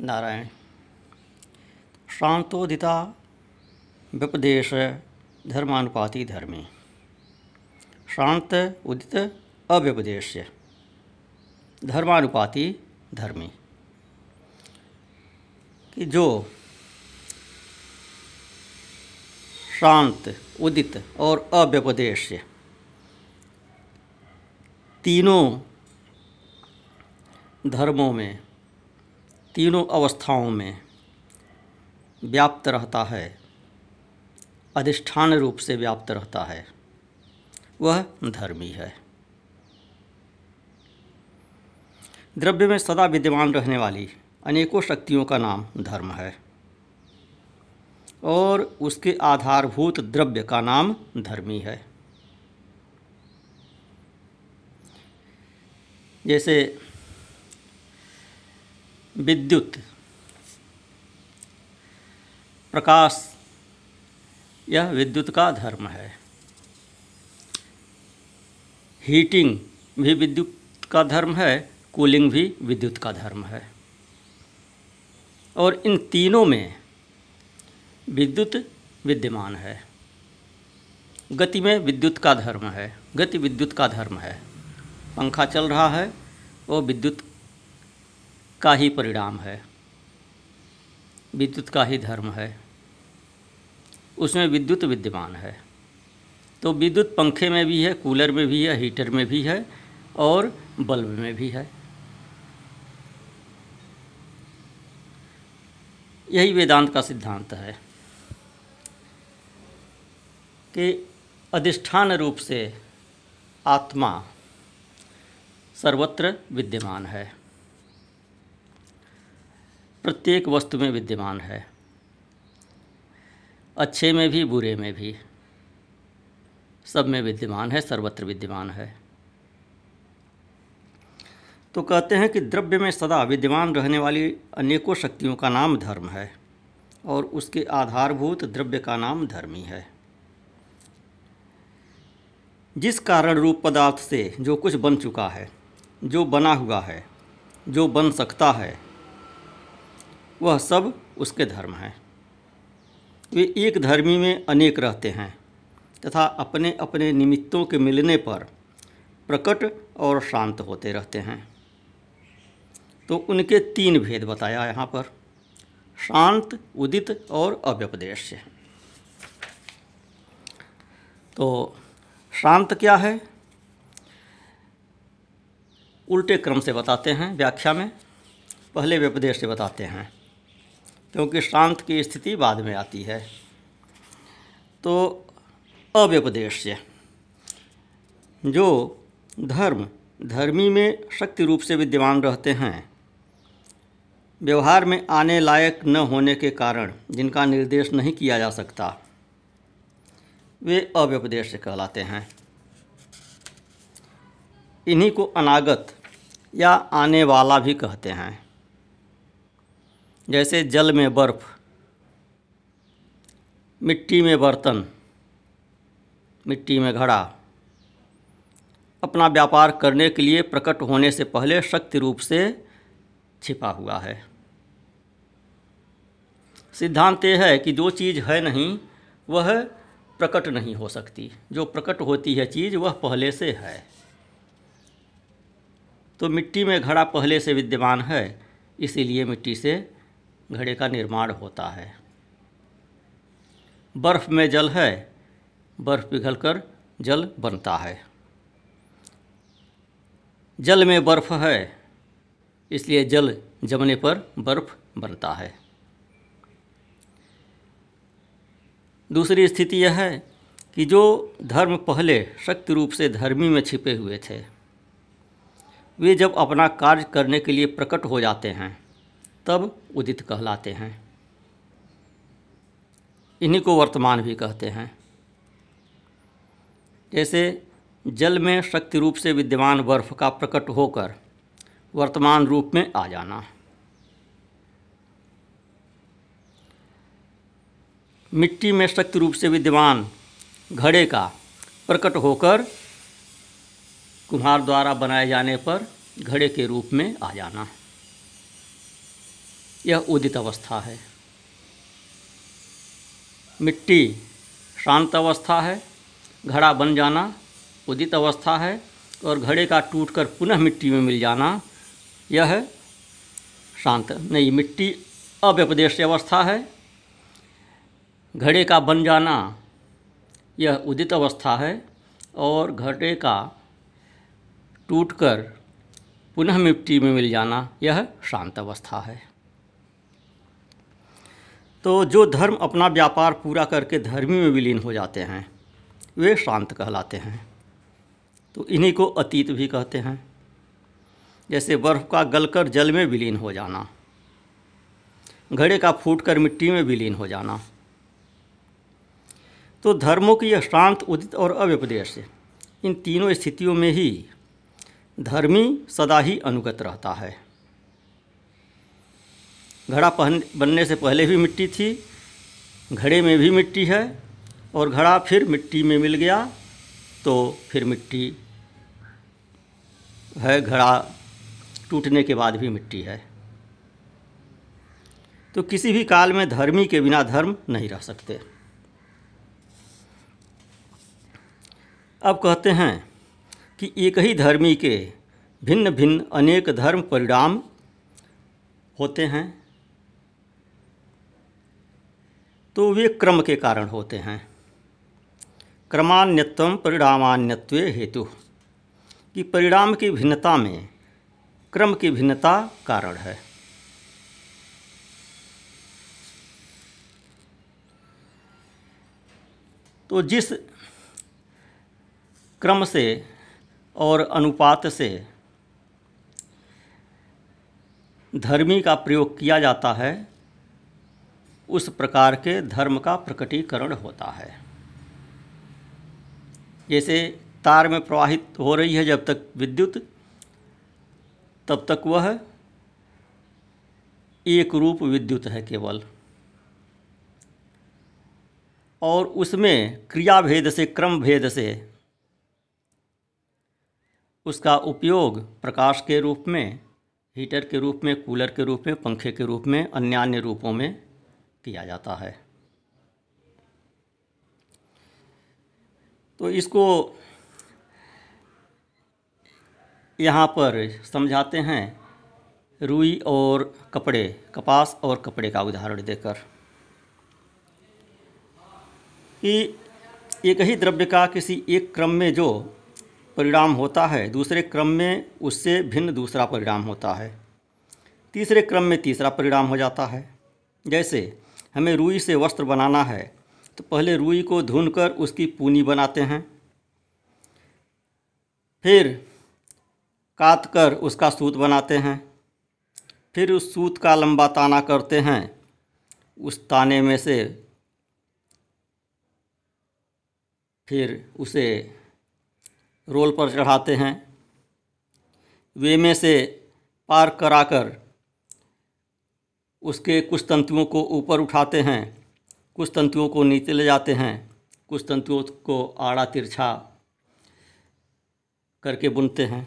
नारायण। शांतोदिता व्यपदेश धर्मानुपाति धर्मी। शांत, उदित अव्यपदेश धर्मानुपाति धर्मी। कि जो शांत, उदित और अव्यपदेश तीनों धर्मों में तीनों अवस्थाओं में व्याप्त रहता है, अधिष्ठान रूप से व्याप्त रहता है, वह धर्मी है। द्रव्य में सदा विद्यमान रहने वाली अनेकों शक्तियों का नाम धर्म है और उसके आधारभूत द्रव्य का नाम धर्मी है। जैसे विद्युत, प्रकाश, यह विद्युत का धर्म है। हीटिंग भी विद्युत का धर्म है, कूलिंग भी विद्युत का धर्म है। और इन तीनों में विद्युत विद्यमान है। गति में विद्युत का धर्म है, गति विद्युत का धर्म है। पंखा चल रहा है, वो विद्युत का ही परिणाम है। विद्युत का ही धर्म है। उसमें विद्युत विद्यमान है। तो विद्युत पंखे में भी है, कूलर में भी है, हीटर में भी है और बल्ब में भी है। यही वेदांत का सिद्धांत है कि अधिष्ठान रूप से आत्मा सर्वत्र विद्यमान है। प्रत्येक वस्तु में विद्यमान है। अच्छे में भी, बुरे में भी। सब में विद्यमान है, सर्वत्र विद्यमान है। तो कहते हैं कि द्रव्य में सदा विद्यमान रहने वाली अनेकों शक्तियों का नाम धर्म है और उसके आधारभूत द्रव्य का नाम धर्मी है। जिस कारण रूप पदार्थ से जो कुछ बन चुका है, जो बना हुआ है, जो बन सकता है वह सब उसके धर्म हैं। वे एक धर्मी में अनेक रहते हैं तथा अपने अपने निमित्तों के मिलने पर प्रकट और शांत होते रहते हैं। तो उनके तीन भेद बताया यहाँ पर। शांत, उदित और अव्यपदेश तो शांत क्या है? उल्टे क्रम से बताते हैं, व्याख्या में। पहले व्यपदेश से बताते हैं। क्योंकि शांत की स्थिति बाद में आती है। तो अव्यपदेश जो धर्म, धर्मी में शक्ति रूप से विद्यमान रहते हैं, व्यवहार में आने लायक न होने के कारण जिनका निर्देश नहीं किया जा सकता, वे अव्यपदेश कहलाते हैं। इन्हीं को अनागत या आने वाला भी कहते हैं। जैसे जल में बर्फ़, मिट्टी में बर्तन, मिट्टी में घड़ा। अपना व्यापार करने के लिए प्रकट होने से पहले शक्ति रूप से छिपा हुआ है। सिद्धांत यह है कि जो चीज़ है नहीं, वह प्रकट नहीं हो सकती। जो प्रकट होती है चीज़, वह पहले से है। तो मिट्टी में घड़ा पहले से विद्यमान है, इसीलिए मिट्टी से घड़े का निर्माण होता है। बर्फ़ में जल है, बर्फ़ पिघलकर जल बनता है। जल में बर्फ़ है, इसलिए जल जमने पर बर्फ़ बनता है। दूसरी स्थिति यह है कि जो धर्म पहले शक्ति रूप से धर्मी में छिपे हुए थे, वे जब अपना कार्य करने के लिए प्रकट हो जाते हैं तब उदित कहलाते हैं। इन्हीं को वर्तमान भी कहते हैं। जैसे जल में शक्ति रूप से विद्यमान बर्फ़ का प्रकट होकर वर्तमान रूप में आ जाना। मिट्टी में शक्ति रूप से विद्यमान घड़े का प्रकट होकर कुम्हार द्वारा बनाए जाने पर घड़े के रूप में आ जाना। यह उदित अवस्था है। मिट्टी शांत अवस्था है, घड़ा बन जाना उदित अवस्था है और घड़े का टूटकर पुनः मिट्टी में मिल जाना यह शांत, नहीं, मिट्टी अव्यपदेश अवस्था है, घड़े का बन जाना यह उदित अवस्था है और घड़े का टूटकर पुनः मिट्टी में मिल जाना यह शांत अवस्था है। तो जो धर्म अपना व्यापार पूरा करके धर्मी में विलीन हो जाते हैं, वे शांत कहलाते हैं। तो इन्हीं को अतीत भी कहते हैं। जैसे बर्फ़ का गलकर जल में विलीन हो जाना, घड़े का फूटकर मिट्टी में विलीन हो जाना। तो धर्मों की यह शांत, उदित और अव्यपदेश, इन तीनों स्थितियों में ही धर्मी सदा ही अनुगत रहता है। घड़ा पहन, बनने से पहले भी मिट्टी थी, घड़े में भी मिट्टी है, और घड़ा फिर मिट्टी में मिल गया तो फिर मिट्टी है, घड़ा टूटने के बाद भी मिट्टी है। तो किसी भी काल में धर्मी के बिना धर्म नहीं रह सकते। अब कहते हैं कि एक ही धर्मी के भिन्न भिन्न अनेक धर्म परिणाम होते हैं। तो वे क्रम के कारण होते हैं। क्रमान्यत्व परिणामान्यत्व हेतु, कि परिणाम की भिन्नता में क्रम की भिन्नता कारण है। तो जिस क्रम से और अनुपात से धर्मी का प्रयोग किया जाता है उस प्रकार के धर्म का प्रकटीकरण होता है। जैसे तार में प्रवाहित हो रही है जब तक विद्युत, तब तक वह एक रूप विद्युत है केवल। और उसमें क्रिया भेद से क्रम भेद से उसका उपयोग प्रकाश के रूप में, हीटर के रूप में, कूलर के रूप में, पंखे के रूप में अन्य अन्य रूपों में किया जाता है। तो इसको यहाँ पर समझाते हैं रुई और कपड़े, कपास और कपड़े का उदाहरण देकर कि एक ही द्रव्य का किसी एक क्रम में जो परिणाम होता है, दूसरे क्रम में उससे भिन्न दूसरा परिणाम होता है। तीसरे क्रम में तीसरा परिणाम हो जाता है। जैसे हमें रुई से वस्त्र बनाना है तो पहले रुई को धुनकर उसकी पूनी बनाते हैं। फिर काट कर उसका सूत बनाते हैं। फिर उस सूत का लंबा ताना करते हैं। उस ताने में से फिर उसे रोल पर चढ़ाते हैं। वे में से पार कराकर उसके कुछ तंतुओं को ऊपर उठाते हैं, कुछ तंतुओं को नीचे ले जाते हैं, कुछ तंतुओं को आड़ा तिरछा करके बुनते हैं।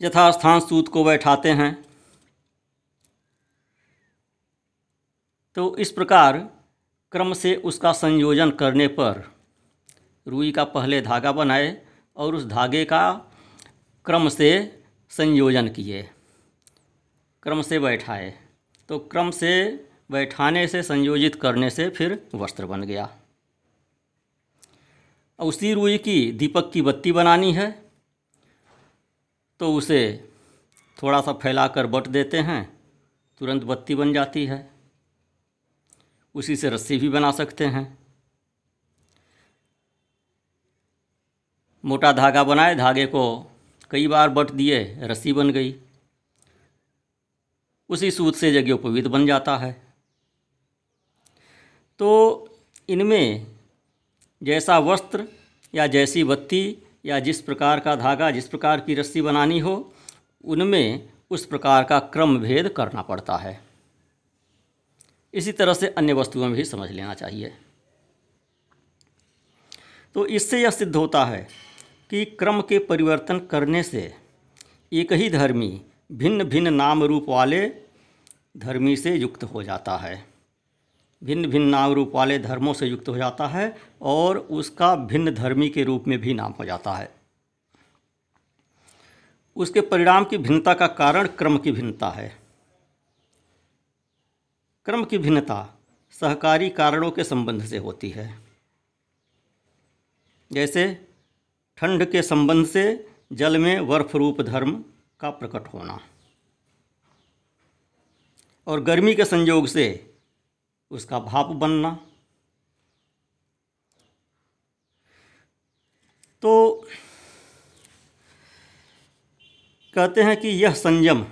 यथास्थान सूत को बैठाते हैं। तो इस प्रकार क्रम से उसका संयोजन करने पर रुई का पहले धागा बनाए और उस धागे का क्रम से संयोजन किए। क्रम से बैठाए। तो क्रम से बैठाने से, संयोजित करने से फिर वस्त्र बन गया। उसी रुई की दीपक की बत्ती बनानी है। तो उसे थोड़ा सा फैलाकर बट देते हैं। तुरंत बत्ती बन जाती है। उसी से रस्सी भी बना सकते हैं। मोटा धागा बनाए, धागे को कई बार बट दिए, रस्सी बन गई। उसी सूत से जगह बन जाता है। तो इनमें जैसा वस्त्र या जैसी बत्ती या जिस प्रकार का धागा, जिस प्रकार की रस्सी बनानी हो, उनमें उस प्रकार का क्रम भेद करना पड़ता है। इसी तरह से अन्य वस्तुओं में भी समझ लेना चाहिए। तो इससे यह सिद्ध होता है कि क्रम के परिवर्तन करने से एक ही धर्मी भिन्न भिन्न नाम रूप वाले धर्मी से युक्त हो जाता है। भिन्न भिन्न नाम रूप वाले धर्मों से युक्त हो जाता है और उसका भिन्न धर्मी के रूप में भी नाम हो जाता है। उसके परिणाम की भिन्नता का कारण क्रम की भिन्नता है। क्रम की भिन्नता सहकारी कारणों के संबंध से होती है। जैसे ठंड के संबंध से जल में बर्फ़ रूप धर्म का प्रकट होना। और गर्मी के संयोग से उसका भाप बनना। तो कहते हैं कि यह संयम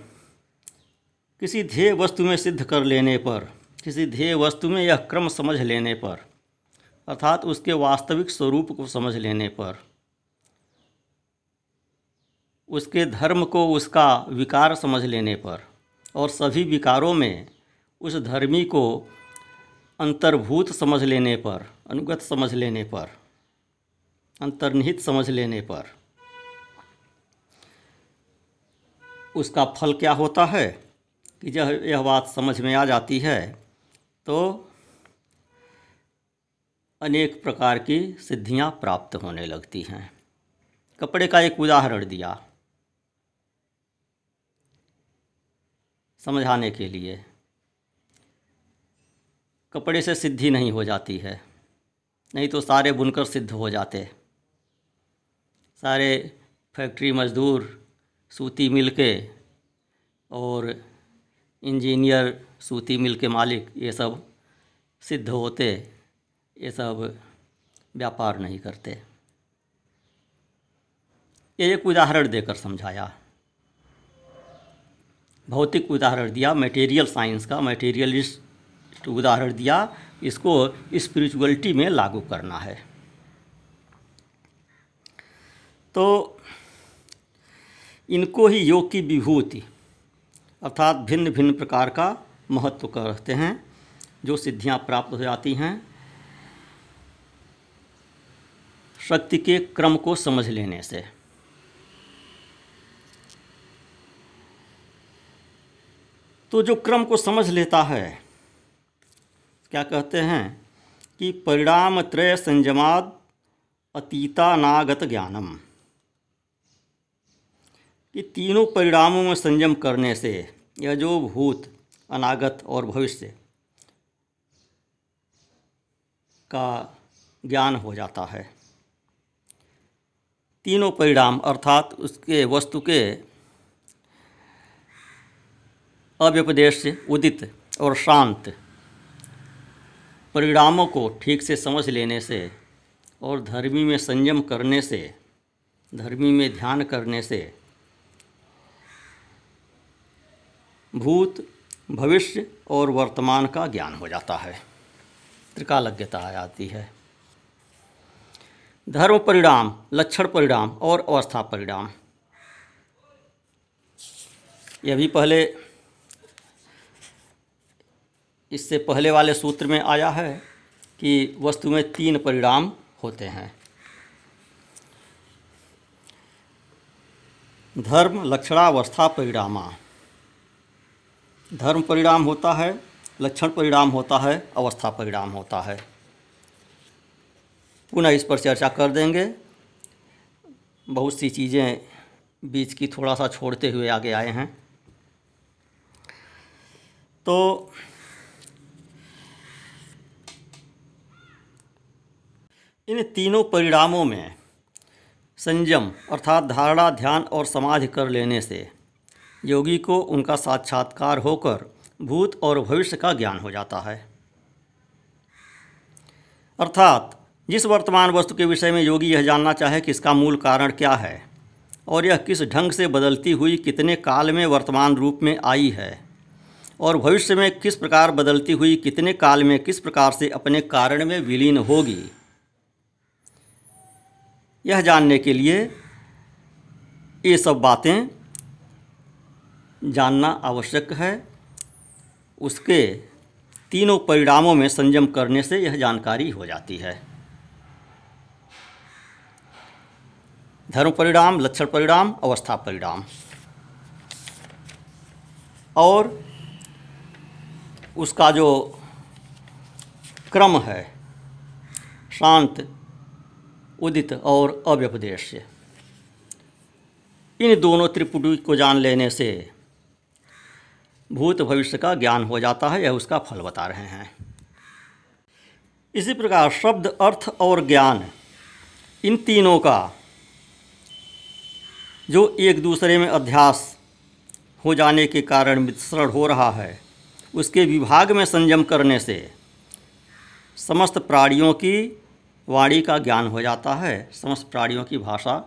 किसी ध्येय वस्तु में सिद्ध कर लेने पर, किसी ध्येय वस्तु में यह क्रम समझ लेने पर, अर्थात उसके वास्तविक स्वरूप को समझ लेने पर उसके धर्म को उसका विकार समझ लेने पर और सभी विकारों में उस धर्मी को अंतर्भूत समझ लेने पर, अनुगत समझ लेने पर, अंतर्निहित समझ लेने पर उसका फल क्या होता है कि जब यह बात समझ में आ जाती है तो अनेक प्रकार की सिद्धियाँ प्राप्त होने लगती हैं। कपड़े का एक उदाहरण दिया। समझाने के लिए। कपड़े से सिद्धि नहीं हो जाती है, नहीं तो सारे बुनकर सिद्ध हो जाते। सारे फैक्ट्री मजदूर, सूती मिल के और इंजीनियर, सूती मिल के मालिक, ये सब सिद्ध होते, ये सब व्यापार नहीं करते। ये एक उदाहरण देकर समझाया। भौतिक उदाहरण दिया मटेरियल साइंस का मटेरियलिस्ट उदाहरण दिया, इसको स्पिरिचुअलिटी में लागू करना है। तो इनको ही योग की विभूति अर्थात भिन्न भिन्न प्रकार का महत्व कहते हैं, जो सिद्धियाँ प्राप्त हो जाती हैं। शक्ति के क्रम को समझ लेने से। तो जो क्रम को समझ लेता है, क्या कहते हैं कि परिणाम त्रय संयमाद अतीतानागत ज्ञानम। कि तीनों परिणामों में संयम करने से यह जो भूत, अनागत और भविष्य का ज्ञान हो जाता है। तीनों परिणाम अर्थात उसके वस्तु के अव्यपदेश उदित और शांत। परिणामों को ठीक से समझ लेने से और धर्मी में संयम करने से, धर्मी में ध्यान करने से भूत भविष्य और वर्तमान का ज्ञान हो जाता है। त्रिकालज्ञता आ जाती है। धर्म परिणाम, लक्षण परिणाम और अवस्था परिणाम। यह भी पहले इससे पहले वाले सूत्र में आया है कि वस्तु में तीन परिणाम होते हैं। धर्म, लक्षणावस्था, परिणामा। धर्म परिणाम होता है, लक्षण परिणाम होता है, अवस्था परिणाम होता है। पुनः इस पर चर्चा कर देंगे। बहुत सी चीज़ें बीच की थोड़ा सा छोड़ते हुए आगे आए हैं। तो इन तीनों परिणामों में संयम अर्थात धारणा, ध्यान और समाधि कर लेने से योगी को उनका साक्षात्कार होकर भूत और भविष्य का ज्ञान हो जाता है। अर्थात जिस वर्तमान वस्तु के विषय में योगी यह जानना चाहे कि इसका मूल कारण क्या है और यह किस ढंग से बदलती हुई कितने काल में वर्तमान रूप में आई है और भविष्य में किस प्रकार बदलती हुई कितने काल में किस प्रकार से अपने कारण में विलीन होगी यह जानने के लिए ये सब बातें जानना आवश्यक है। उसके तीनों परिणामों में संयम करने से यह जानकारी हो जाती है। धर्म परिणाम, लक्षण परिणाम, अवस्था परिणाम। और उसका जो क्रम है, शांत उदित और अव्यपदेश इन दोनों त्रिपुटी को जान लेने से भूत भविष्य का ज्ञान हो जाता है, यह उसका फल बता रहे हैं। इसी प्रकार शब्द, अर्थ और ज्ञान, इन तीनों का जो एक दूसरे में अध्यास हो जाने के कारण मिश्रण हो रहा है, उसके विभाग में संयम करने से समस्त प्राणियों की वाणी का ज्ञान हो जाता है, समस्त प्राणियों की भाषा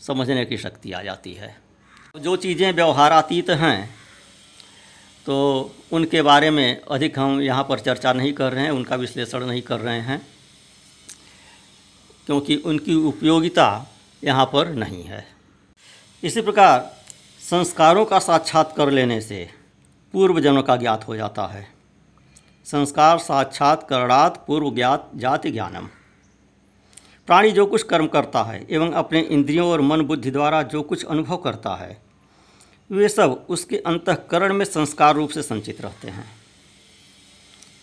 समझने की शक्ति आ जाती है। जो चीज़ें व्यवहारातीत हैं तो उनके बारे में अधिक हम यहाँ पर चर्चा नहीं कर रहे हैं, उनका विश्लेषण नहीं कर रहे हैं, क्योंकि उनकी उपयोगिता यहाँ पर नहीं है। इसी प्रकार संस्कारों का साक्षात कर लेने से पूर्व जन्म का ज्ञात हो जाता है। संस्कार, साक्षात, करणात, पूर्व ज्ञात, जाति ज्ञानम। प्राणी जो कुछ कर्म करता है एवं अपने इंद्रियों और मन बुद्धि द्वारा जो कुछ अनुभव करता है, वे सब उसके अंतकरण में संस्कार रूप से संचित रहते हैं।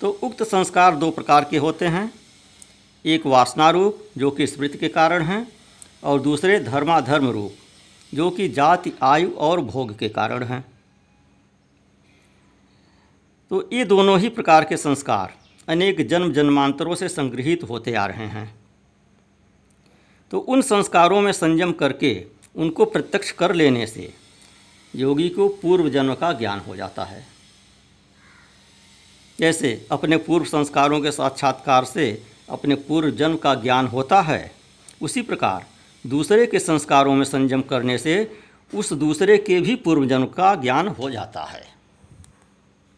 तो उक्त संस्कार दो प्रकार के होते हैं। एक वासना रूप, जो कि स्मृति के कारण हैं, और दूसरे धर्माधर्म रूप, जो कि जाति, आयु और भोग के कारण हैं। तो ये दोनों ही प्रकार के संस्कार अनेक जन्म जन्मांतरों से संग्रहित होते आ रहे हैं। तो उन संस्कारों में संयम करके उनको प्रत्यक्ष कर लेने से योगी को पूर्व जन्म का ज्ञान हो जाता है। जैसे अपने पूर्व संस्कारों के साक्षात्कार से अपने पूर्व जन्म का ज्ञान होता है, उसी प्रकार दूसरे के संस्कारों में संयम करने से उस दूसरे के भी पूर्व जन्म का ज्ञान हो जाता है।